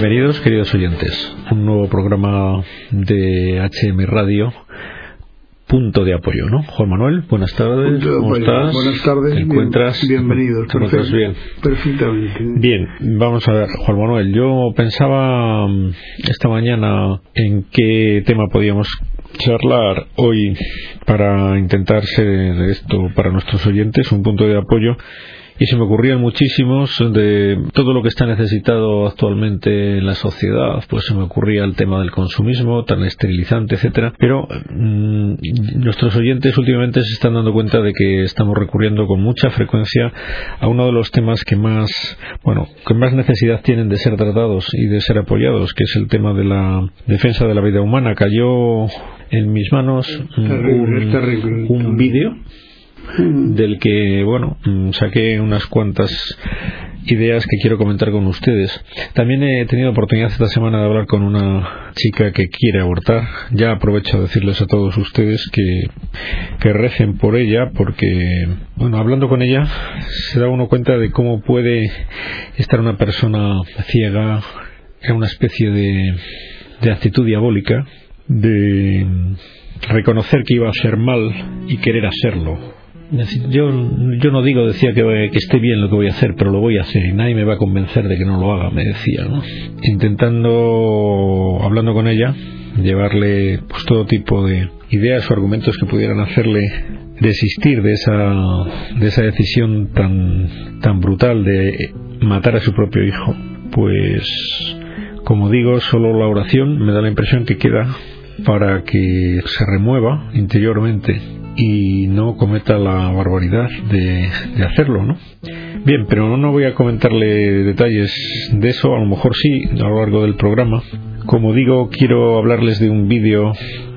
Bienvenidos, queridos oyentes. Un nuevo programa de HM Radio. Punto de apoyo, ¿no? Juan Manuel, buenas tardes. ¿Cómo estás? Buenas tardes. ¿Te encuentras? Bienvenido. ¿Te encuentras bien? Perfectamente. Bien, vamos a ver, Juan Manuel. Yo pensaba mm, esta mañana en qué tema podíamos charlar hoy para intentar ser esto para nuestros oyentes un punto de apoyo y se me ocurrían muchísimos de todo lo que está necesitado actualmente en la sociedad. Pues se me ocurría el tema del consumismo tan esterilizante etcétera. Pero mmm, nuestros oyentes últimamente se están dando cuenta de que estamos recurriendo con mucha frecuencia a uno de los temas que más bueno que más necesidad tienen de ser tratados y de ser apoyados que es el tema de la defensa de la vida humana. Cayó en mis manos terrible, un, un vídeo del que, bueno, saqué unas cuantas ideas que quiero comentar con ustedes. También he tenido oportunidad esta semana de hablar con una chica que quiere abortar. Ya aprovecho a decirles a todos ustedes que, que por ella porque, bueno, hablando con ella se da uno cuenta de cómo puede estar una persona ciega en una especie de, de actitud diabólica de reconocer que iba a ser mal y querer hacerlo yo, yo no digo, decía que, esté bien lo que voy a hacer, pero lo voy a hacer y nadie me va a convencer de que no lo haga, me decía. Intentando, hablando con ella, llevarle pues todo tipo de ideas o argumentos que pudieran hacerle desistir de esa, de esa decisión tan, tan brutal de matar a su propio hijo. Pues, como digo, solo la oración me da la impresión que queda para que se remueva interiormente y no cometa la barbaridad de, de, hacerlo, ¿no? Bien, pero no voy a comentarle detalles de eso, a lo mejor sí, a lo largo del programa. Como digo, quiero hablarles de un vídeo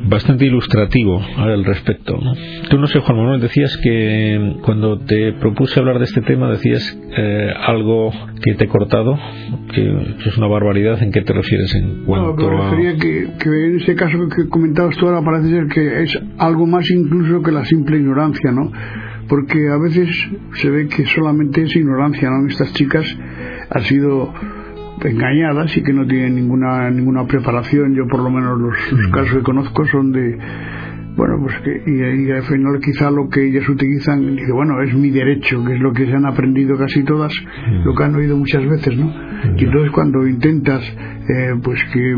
bastante ilustrativo al respecto. ¿no? Tú no sé, Juan Manuel, decías que cuando te propuse hablar de este tema decías eh, algo que te he cortado, que, es una barbaridad. ¿En qué te refieres en cuanto no, me refería a...? Que, que en ese caso que comentabas tú ahora parece ser que es algo más incluso que la simple ignorancia, ¿no? Porque a veces se ve que solamente es ignorancia, ¿no? Estas chicas han sido engañadas y que no tienen ninguna ninguna preparación yo por lo menos los, los casos que conozco son de bueno pues que y, y, al final quizá lo que ellas utilizan dice bueno es mi derecho que es lo que se han aprendido casi todas lo que han oído muchas veces no y entonces cuando intentas eh, pues que,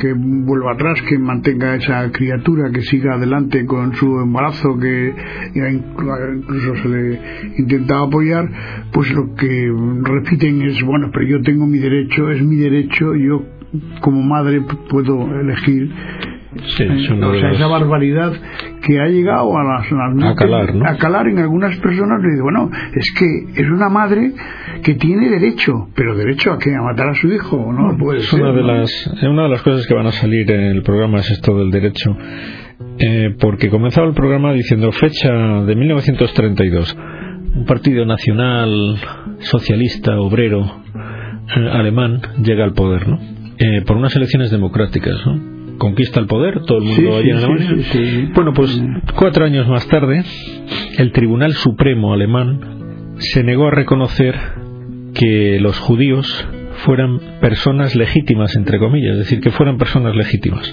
que vuelva atrás que mantenga esa criatura que siga adelante con su embarazo que incluso se le intenta apoyar pues lo que repiten es bueno pero yo tengo mi derecho es mi derecho yo como madre puedo elegir Sí, o sea, esa barbaridad que ha llegado a, las, a, calar, ¿no? a calar en algunas personas le digo, bueno, es que es una madre que tiene derecho, pero derecho a que a matar a su hijo, ¿no? Puede es ser, una de ¿no? las una de las cosas que van a salir en el programa es esto del derecho, eh, porque comenzaba el programa diciendo fecha de 1932, un partido nacional socialista obrero eh, alemán llega al poder, ¿no? Eh, por unas elecciones democráticas, ¿no? Conquista el poder, todo el mundo sí, allá sí, en Alemania. Bueno, pues cuatro años más tarde, el Tribunal Supremo alemán se negó a reconocer que los judíos fueran personas legítimas, entre comillas, es decir, que fueran personas legítimas.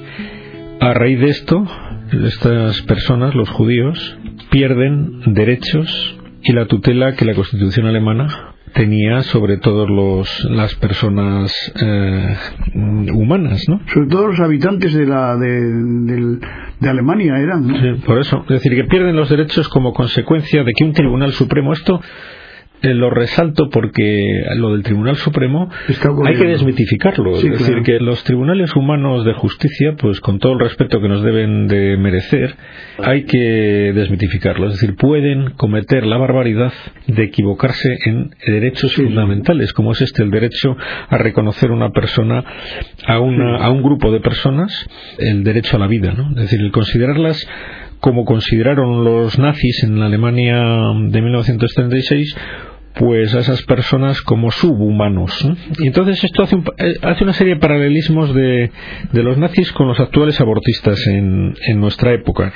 A raíz de esto, estas personas, los judíos, pierden derechos y la tutela que la Constitución alemana tenía sobre todos los las personas eh, humanas, ¿no? Sobre todo los habitantes de la de, de, de Alemania eran, ¿no? Sí, por eso, es decir, que pierden los derechos como consecuencia de que un Tribunal Supremo esto eh, lo resalto porque lo del Tribunal Supremo hay que desmitificarlo. Sí, es claro. decir, que los tribunales humanos de justicia, pues con todo el respeto que nos deben de merecer, hay que desmitificarlo. Es decir, pueden cometer la barbaridad de equivocarse en derechos Sí. fundamentales, como es este, el derecho a reconocer una persona, a, una, a un grupo de personas, el derecho a la vida. ¿no? Es decir, el considerarlas como consideraron los nazis en la Alemania de 1936 pues a esas personas como subhumanos. ¿no? Y entonces esto hace, un, eh, hace, una serie de paralelismos de, de, los nazis con los actuales abortistas en nuestra época.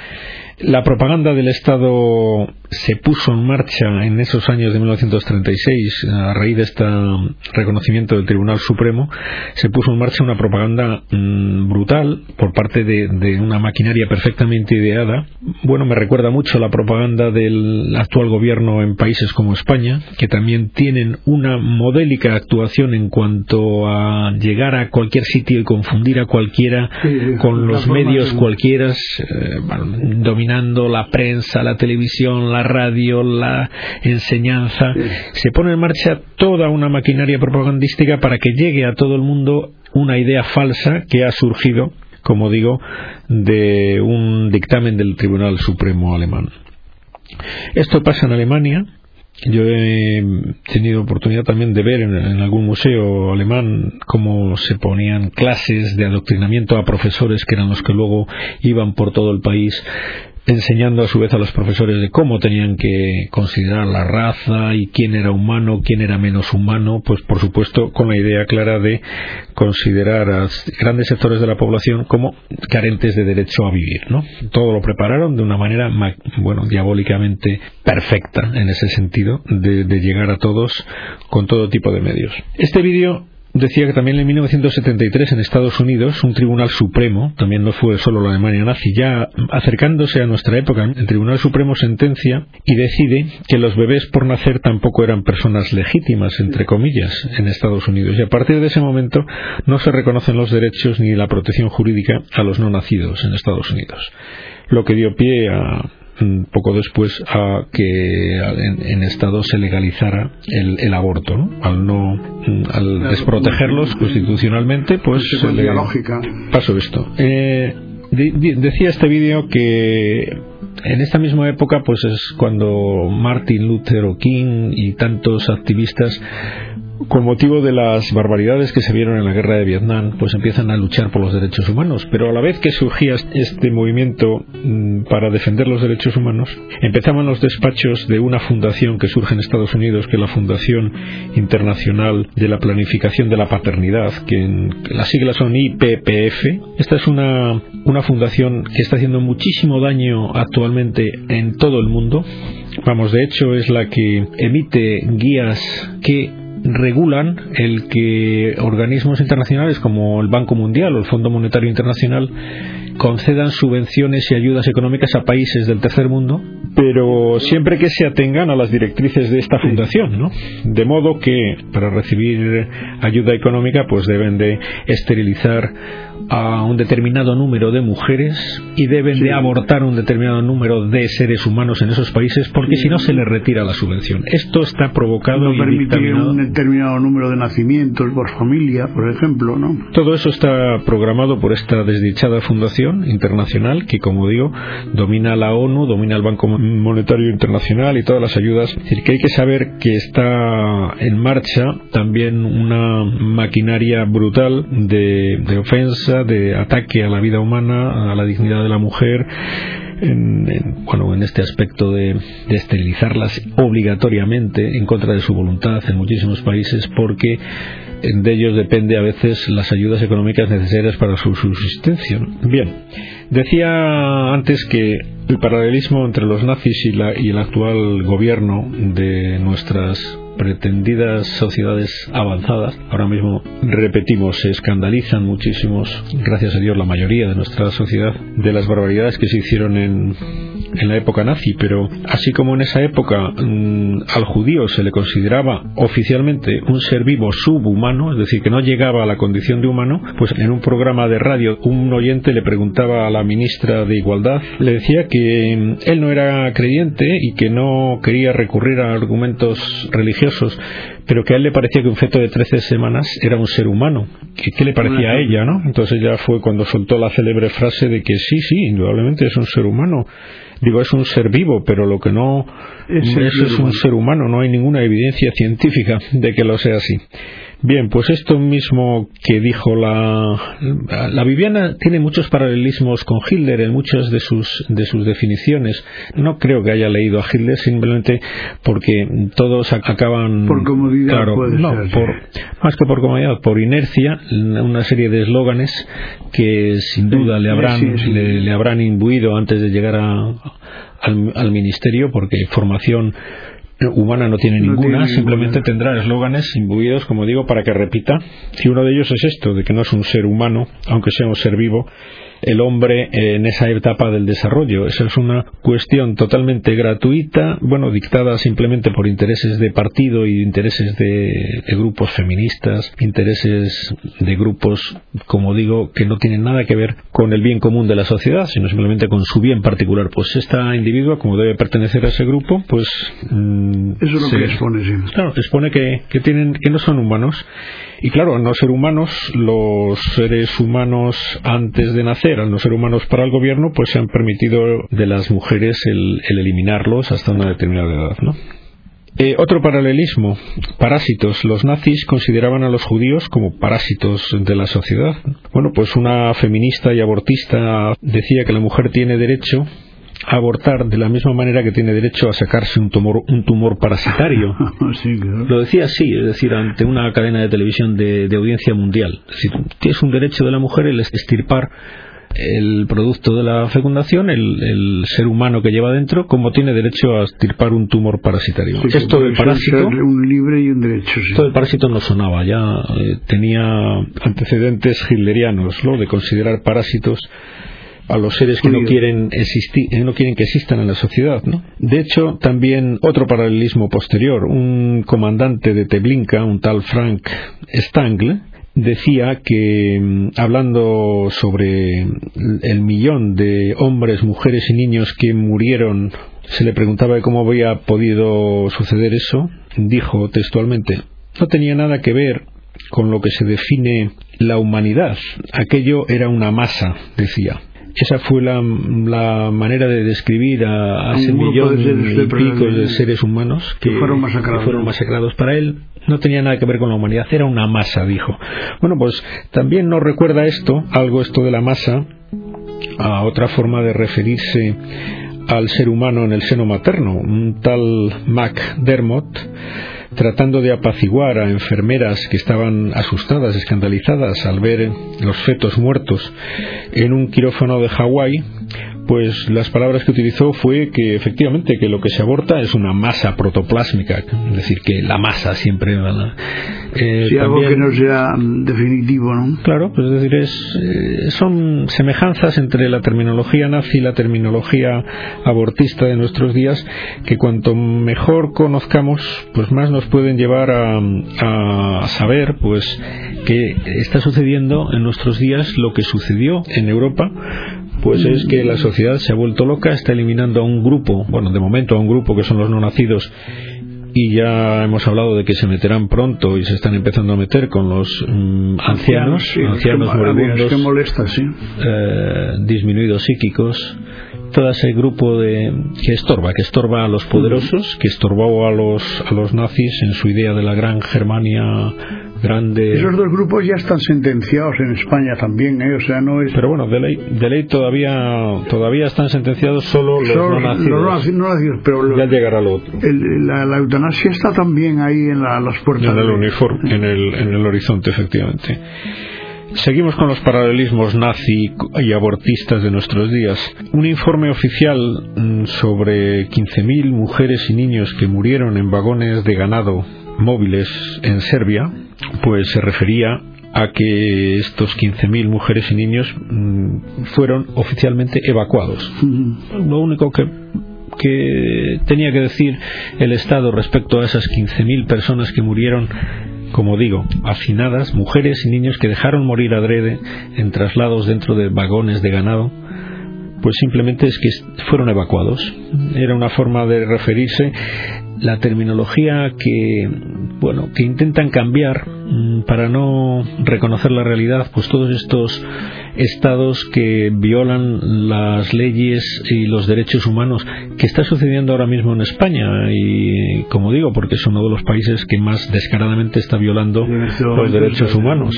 La propaganda del Estado se puso en marcha en esos años de 1936, a raíz de este reconocimiento del Tribunal Supremo, se puso en marcha una propaganda mm, brutal por parte de, de, una maquinaria perfectamente ideada. Bueno, me recuerda mucho la propaganda del actual gobierno en países como España, que también tienen una modélica actuación en cuanto a llegar a cualquier sitio y confundir a cualquiera Sí, con los medios cualquiera, eh, bueno, dominando la prensa, la televisión, la radio, la enseñanza. Se pone en marcha toda una maquinaria propagandística para que llegue a todo el mundo una idea falsa que ha surgido, como digo, de un dictamen del Tribunal Supremo alemán. Esto pasa en Alemania. Yo he tenido oportunidad también de ver en, en algún museo alemán cómo se ponían clases de adoctrinamiento a profesores que eran los que luego iban por todo el país enseñando a su vez a los profesores de cómo tenían que considerar la raza y quién era humano, quién era menos humano, pues por supuesto con la idea clara de considerar a grandes sectores de la población como carentes de derecho a vivir, ¿no? Todo lo prepararon de una manera, ma- bueno, diabólicamente perfecta en ese sentido, de, de llegar a todos con todo tipo de medios. Este vídeo Decía que también en 1973 en Estados Unidos un tribunal supremo, también no fue solo la Alemania nazi, ya acercándose a nuestra época, el tribunal supremo sentencia y decide que los bebés por nacer tampoco eran personas legítimas, entre comillas, en Estados Unidos. Y a partir de ese momento no se reconocen los derechos ni la protección jurídica a los no nacidos en Estados Unidos. Lo que dio pie a, poco después a que en, en Estados se legalizara el, el aborto, ¿no? Al no, mm, al Claro. desprotegerlos constitucionalmente, pues se le Consecuencia lógica. pasó esto. Eh, decía este vídeo que en esta misma época, pues es cuando Martin Luther King y tantos activistas con motivo de las barbaridades que se vieron en la guerra de Vietnam, pues empiezan a luchar por los derechos humanos. Pero a la vez que surgía este movimiento mm, para defender los derechos humanos, empezaban los despachos de una fundación que surge en Estados Unidos, que es la Fundación Internacional de la Planificación de la Paternidad, que en, las siglas son IPPF. Esta es una, una fundación que está haciendo muchísimo daño actualmente en todo el mundo. Vamos, de hecho es la que emite guías que regulan el que organismos internacionales como el Banco Mundial o el Fondo Monetario Internacional concedan subvenciones y ayudas económicas a países del tercer mundo, pero siempre que se atengan a las directrices de esta fundación, ¿no? De modo que para recibir ayuda económica pues deben de esterilizar a un determinado número de mujeres y deben Sí. de abortar un determinado número de seres humanos en esos países porque si no se les retira la subvención. Esto está provocado No dictaminado. un determinado número de nacimientos por familia, por ejemplo, ¿no? Todo eso está programado por esta desdichada fundación internacional que, como digo, domina la ONU, domina el Banco Monetario Internacional y todas las ayudas. Es decir, que hay que saber que está en marcha también una maquinaria brutal de, ofensa, de ataque a la vida humana, a la dignidad de la mujer. En, en, bueno, en este aspecto de esterilizarlas obligatoriamente en contra de su voluntad en muchísimos países porque de ellos depende a veces las ayudas económicas necesarias para su subsistencia. Bien, decía antes que el paralelismo entre los nazis y, la, y el actual gobierno de nuestras pretendidas sociedades avanzadas, ahora mismo repetimos, se escandalizan muchísimos, gracias a Dios la mayoría de nuestra sociedad, de las barbaridades que se hicieron en, en la época nazi, pero así como en esa época mmm, al judío se le consideraba oficialmente un ser vivo subhumano, es decir, que no llegaba a la condición de humano, pues en un programa de radio un oyente le preguntaba a la ministra de Igualdad, le decía que él no era creyente y que no quería recurrir a argumentos religiosos pero que a él le parecía que un feto de 13 semanas era un ser humano. ¿Qué, qué le parecía a ella, no? Entonces ya fue cuando soltó la célebre frase de que sí, sí, indudablemente es un ser humano. Digo, es un ser vivo, pero lo que no es, eso es un ser humano, no hay ninguna evidencia científica de que lo sea así. Bien, pues esto mismo que dijo la, la Viviana tiene muchos paralelismos con Hitler en muchas de sus, de sus definiciones. No creo que haya leído a Hitler simplemente porque todos acaban. Por comodidad, claro, no, por, más que por comodidad, por inercia, una serie de eslóganes que sin duda le habrán, le, habrán imbuido antes de llegar a, al, al ministerio, porque formación humana no tiene ninguna, simplemente tendrá eslóganes imbuidos, como digo, para que repita. Y uno de ellos es esto, de que no es un ser humano, aunque sea un ser vivo, el hombre en esa etapa del desarrollo. Esa es una cuestión totalmente gratuita, bueno, dictada simplemente por intereses de partido y intereses de, grupos feministas, intereses de grupos, como digo, que no tienen nada que ver con el bien común de la sociedad, sino simplemente con su bien particular. Pues esta individua, como debe pertenecer a ese grupo, pues... Mm, Eso es lo que expone, sí. Claro, expone que, que, tienen, que no son humanos. Y claro, no ser humanos, los seres humanos antes de nacer, al no ser humanos para el gobierno, pues se han permitido de las mujeres el, eliminarlos hasta una determinada edad, ¿no? Eh, otro paralelismo, parásitos. Los nazis consideraban a los judíos como parásitos de la sociedad. Bueno, pues una feminista y abortista decía que la mujer tiene derecho a abortar de la misma manera que tiene derecho a sacarse un tumor, un tumor parasitario. Lo decía así, es decir, ante una cadena de televisión de, audiencia mundial. Es decir, tienes un derecho de la mujer el estirpar el producto de la fecundación, el, ser humano que lleva dentro, como tiene derecho a estirpar un tumor parasitario. esto del parásito. Un libre y un derecho. Esto del parásito no sonaba, ya eh, tenía antecedentes hitlerianos, ¿no? de considerar parásitos a los seres que no quieren existir, eh, no quieren que existan en la sociedad, ¿no? De hecho, también otro paralelismo posterior, un comandante de Teblinka, un tal Frank Stangle, decía que mm, hablando sobre el millón de hombres, mujeres y niños que murieron, se le preguntaba cómo había podido suceder eso, dijo textualmente, no tenía nada que ver con lo que se define la humanidad, aquello era una masa, decía. Esa fue la, manera de describir a, ese millón de y pico de seres humanos que, fueron masacrados. fueron masacrados. Para él no tenía nada que ver con la humanidad, era una masa, dijo. Bueno, pues también nos recuerda esto, algo esto de la masa, a otra forma de referirse al ser humano en el seno materno. Un tal Mac Dermot tratando de apaciguar a enfermeras que estaban asustadas, escandalizadas al ver los fetos muertos en un quirófano de Hawái, pues las palabras que utilizó fue que efectivamente que lo que se aborta es una masa protoplásmica, es decir, que la masa siempre eh, sí, algo que no sea definitivo, ¿no? Claro, pues es decir, es, eh, son semejanzas entre la terminología nazi y la terminología abortista de nuestros días que cuanto mejor conozcamos, pues más nos pueden llevar a, a saber, pues que está sucediendo en nuestros días lo que sucedió en Europa pues es que la sociedad se ha vuelto loca, está eliminando a un grupo, bueno, de momento a un grupo que son los no nacidos, y ya hemos hablado de que se meterán pronto y se están empezando a meter con los mm, ancianos, ancianos moribundos, eh, disminuidos psíquicos, todo ese grupo de que estorba, que estorba a los poderosos, que estorbó a los a los nazis en su idea de la gran Germania grande. Esos dos grupos ya están sentenciados en España también, ¿eh? o sea, no es. Pero bueno, de ley, de ley todavía todavía están sentenciados solo los no nacidos. no nacidos pero ya llegará lo otro. la, eutanasia está también ahí en las puertas. En el uniforme, en el, en el horizonte, efectivamente. Seguimos con los paralelismos nazi y abortistas de nuestros días. Un informe oficial mm, sobre 15.000 mujeres y niños que murieron en vagones de ganado móviles en Serbia pues se refería a que estos 15.000 mujeres y niños mm, fueron oficialmente evacuados. Lo único que, que tenía que decir el Estado respecto a esas 15.000 personas que murieron como digo, hacinadas, mujeres y niños que dejaron morir adrede en traslados dentro de vagones de ganado, pues simplemente es que fueron evacuados. Era una forma de referirse la terminología que bueno que intentan cambiar para no reconocer la realidad pues todos estos estados que violan las leyes y los derechos humanos, que está sucediendo ahora mismo en España y, como digo, porque es uno de los países que más descaradamente está violando los derechos humanos,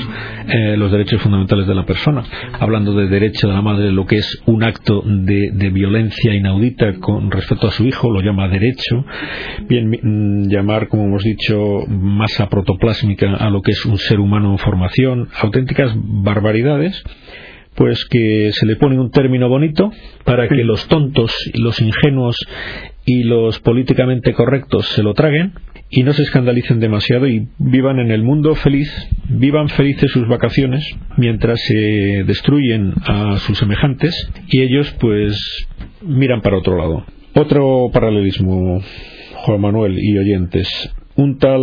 eh, los derechos fundamentales de la persona. Hablando de derecho de la madre, lo que es un acto de, de violencia inaudita con respecto a su hijo, lo llama derecho. Bien, mm, llamar, como hemos dicho, masa protoplásmica a lo que es un ser humano en formación, auténticas barbaridades pues que se le pone un término bonito para que los tontos, los ingenuos y los políticamente correctos se lo traguen y no se escandalicen demasiado y vivan en el mundo feliz, vivan felices sus vacaciones mientras se destruyen a sus semejantes y ellos pues miran para otro lado. Otro paralelismo, Juan Manuel y oyentes. Un tal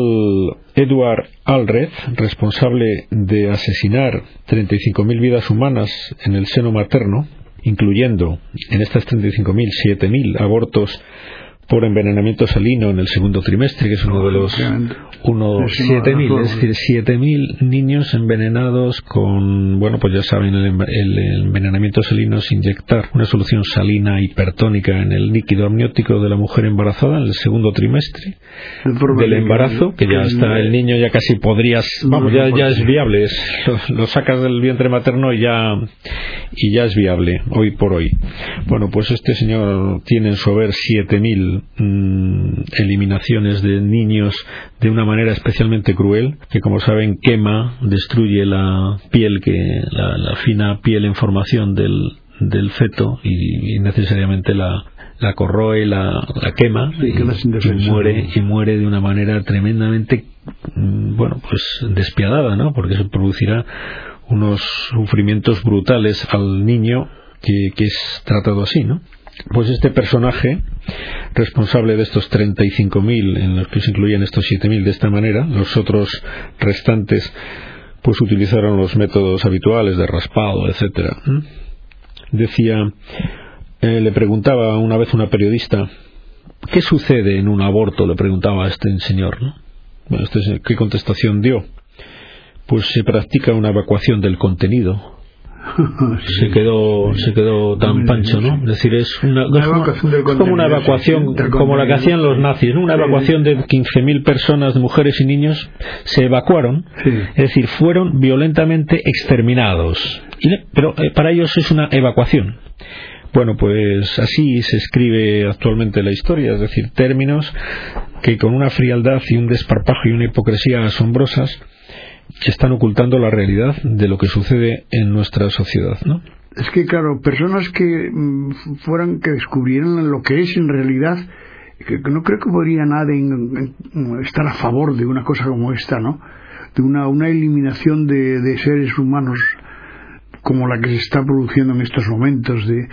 Edward Alred, responsable de asesinar 35.000 vidas humanas en el seno materno, incluyendo en estas 35.000 7.000 abortos por envenenamiento salino en el segundo trimestre, que es uno de los uno siete mil, es decir, siete mil niños envenenados con, bueno, pues ya saben, el, envenenamiento salino es inyectar una solución salina hipertónica en el líquido amniótico de la mujer embarazada en el segundo trimestre del embarazo, que ya está el niño ya casi podrías, vamos, ya, ya es viable, lo, sacas del vientre materno y ya y ya es viable hoy por hoy. Bueno, pues este señor tiene en su haber siete mil Mm, eliminaciones de niños de una manera especialmente cruel, que como saben quema, destruye la piel, que la, fina piel en formación del, del feto y, necesariamente la, la corroe, la, la quema y, muere y muere de una manera tremendamente mm, bueno pues despiadada, ¿no? Porque se producirá unos sufrimientos brutales al niño que, es tratado así, ¿no? Pues este personaje, responsable de estos 35.000, en los que se incluían estos 7.000 de esta manera, los otros restantes, pues utilizaron los métodos habituales de raspado, etcétera. Decía, eh, le preguntaba una vez una periodista, ¿qué sucede en un aborto? Le preguntaba a este señor, ¿no? Bueno, este, ¿qué contestación dio? Pues se practica una evacuación del contenido. Se quedó se quedó tan pancho no es decir es una, como una evacuación como la que hacían los nazis una evacuación de 15.000 personas mujeres y niños se evacuaron. Es decir fueron violentamente exterminados. Pero eh, para ellos es una evacuación. Bueno, pues así se escribe actualmente la historia, es decir, términos que con una frialdad y un desparpajo y una hipocresía asombrosas están ocultando la realidad de lo que sucede en nuestra sociedad, ¿no? Es que, claro, personas que mm, fueran, que descubrieran lo que es en realidad, que, no creo que podría nadie estar a favor de una cosa como esta, ¿no? De una, eliminación de, de seres humanos como la que se está produciendo en estos momentos de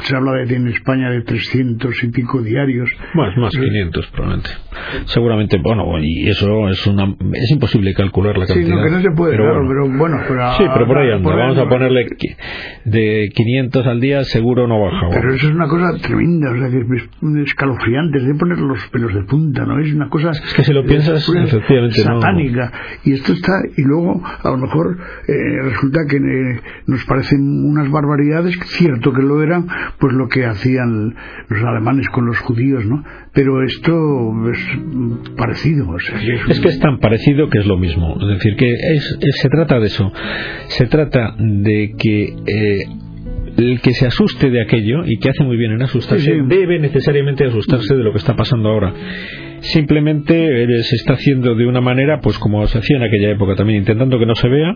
se habla de en España de 300 y pico diarios. Más, más 500 probablemente. Seguramente, bueno, y eso es una es imposible calcular la cantidad. Sí, no, que no se puede, pero, claro, pero bueno. Pero sí, pero por ahí anda. Vamos a ponerle de 500 al día, seguro no baja. Pero eso es una cosa tremenda, o sea, que es escalofriante, es de poner los pelos de punta, ¿no? Es una cosa. Es que si lo piensas, efectivamente, satánica. Y esto está, y luego, a lo mejor, eh, resulta que eh, nos parecen unas barbaridades, cierto que lo eran, pues lo que hacían los alemanes con los judíos, ¿no? Pero esto es parecido. es, que es tan parecido que es lo mismo. Es decir, que se trata de eso. Se trata de que eh, el que se asuste de aquello y que hace muy bien en asustarse debe necesariamente asustarse de lo que está pasando ahora simplemente eh, se está haciendo de una manera pues como se hacía en aquella época también intentando que no se vea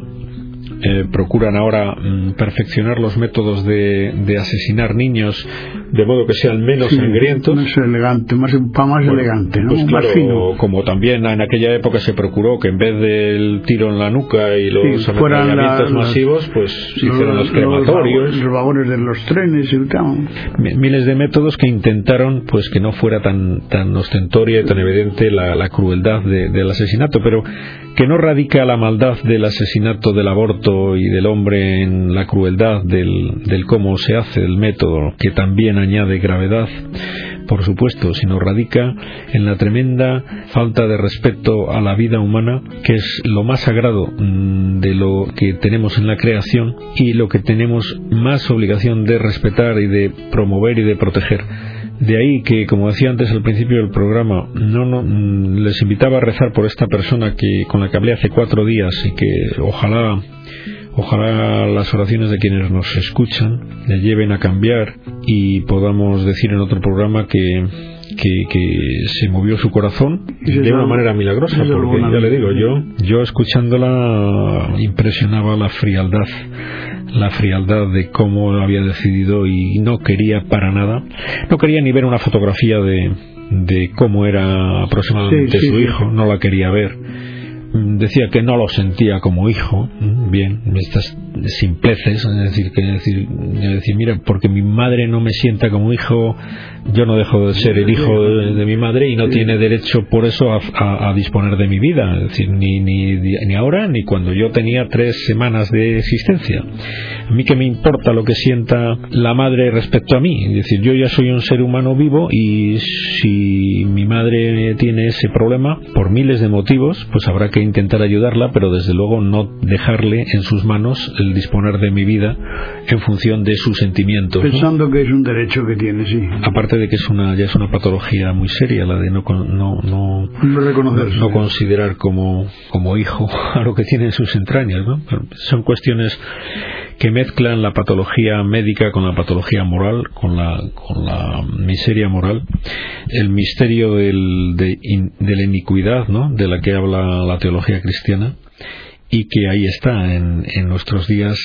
eh, procuran ahora mm, perfeccionar los métodos de, de, asesinar niños de modo que sean menos sangrientos. Más elegante, más, más elegante, ¿no? Pues como también en aquella época se procuró que en vez del tiro en la nuca y los sí, masivos, pues se hicieron los, crematorios. Los, vagones de los trenes y tal. Miles de métodos que intentaron pues que no fuera tan, tan ostentoria y tan evidente la, la crueldad de, del asesinato, pero que no radica la maldad del asesinato, del aborto y del hombre en la crueldad del, del cómo se hace, el método, que también añade gravedad, por supuesto, sino radica en la tremenda falta de respeto a la vida humana, que es lo más sagrado mm, de lo que tenemos en la creación y lo que tenemos más obligación de respetar y de promover y de proteger. De ahí que, como decía antes al principio del programa, no, no, mm, les invitaba a rezar por esta persona que con la que hablé hace cuatro días y que ojalá Ojalá las oraciones de quienes nos escuchan le lleven a cambiar y podamos decir en otro programa que, que, se movió su corazón de una manera milagrosa, porque ya le digo, yo, yo escuchándola impresionaba la frialdad la frialdad de cómo había decidido y no quería para nada, no quería ni ver una fotografía de, de cómo era aproximadamente su hijo, no la quería ver decía que no lo sentía como hijo, bien, estas simpleces, es decir, que decir, decir, mira, porque mi madre no me sienta como hijo, yo no dejo de ser el hijo de, mi madre y no tiene derecho por eso a, disponer de mi vida, es decir, ni, ni, ni ahora ni cuando yo tenía tres semanas de existencia. A mí que me importa lo que sienta la madre respecto a mí, es decir, yo ya soy un ser humano vivo y si mi madre tiene ese problema, por miles de motivos, pues habrá que intentar ayudarla, pero desde luego no dejarle en sus manos el disponer de mi vida en función de sus sentimientos. Pensando que es un derecho que tiene, sí. Aparte de que es una, ya es una patología muy seria la de no, no, no, no, considerar como, como hijo a lo que tiene en sus entrañas. ¿no? Son cuestiones que mezclan la patología médica con la patología moral, con la, con la miseria moral, el misterio del, de, de la iniquidad, ¿no? de la que habla la teología cristiana, y que ahí está en, en, nuestros días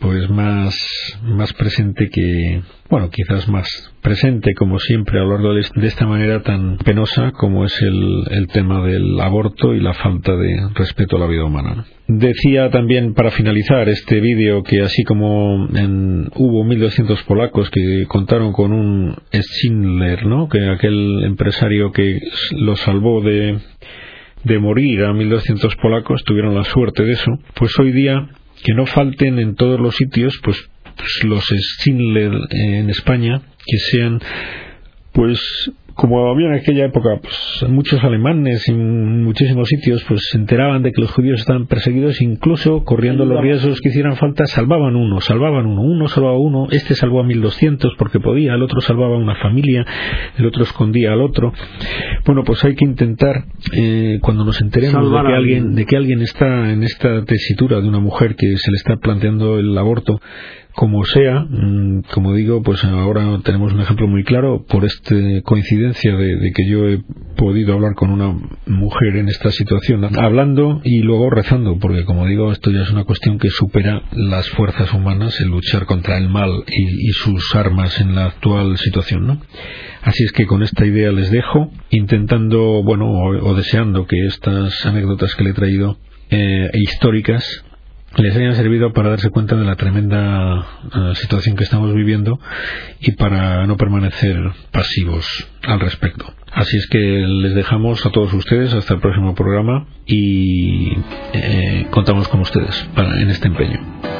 pues más, más presente que bueno quizás más presente como siempre a lo largo de esta manera tan penosa como es el, el tema del aborto y la falta de respeto a la vida humana decía también para finalizar este vídeo que así como en, hubo 1200 polacos que contaron con un Schindler ¿no? que aquel empresario que lo salvó de de morir a 1.200 polacos, tuvieron la suerte de eso, pues hoy día que no falten en todos los sitios pues, pues los Schindler en España que sean pues como había en aquella época pues, muchos alemanes en muchísimos sitios pues se enteraban de que los judíos estaban perseguidos incluso corriendo los riesgos que hicieran falta salvaban uno salvaban uno. Uno salvaba uno este salvó a 1200 porque podía el otro salvaba a una familia el otro escondía al otro. Bueno pues hay que intentar eh, cuando nos enteremos de que alguien. de que alguien está en esta tesitura de una mujer que se le está planteando el aborto como sea, mm, como digo, pues ahora tenemos un ejemplo muy claro por esta coincidencia de, que yo he podido hablar con una mujer en esta situación, hablando y luego rezando, porque como digo, esto ya es una cuestión que supera las fuerzas humanas, el luchar contra el mal y, sus armas en la actual situación. Así es que con esta idea les dejo, intentando, bueno, o, deseando que estas anécdotas que le he traído eh, históricas les hayan servido para darse cuenta de la tremenda eh, situación que estamos viviendo y para no permanecer pasivos al respecto. Así es que les dejamos a todos ustedes hasta el próximo programa y eh, contamos con ustedes para, en este empeño.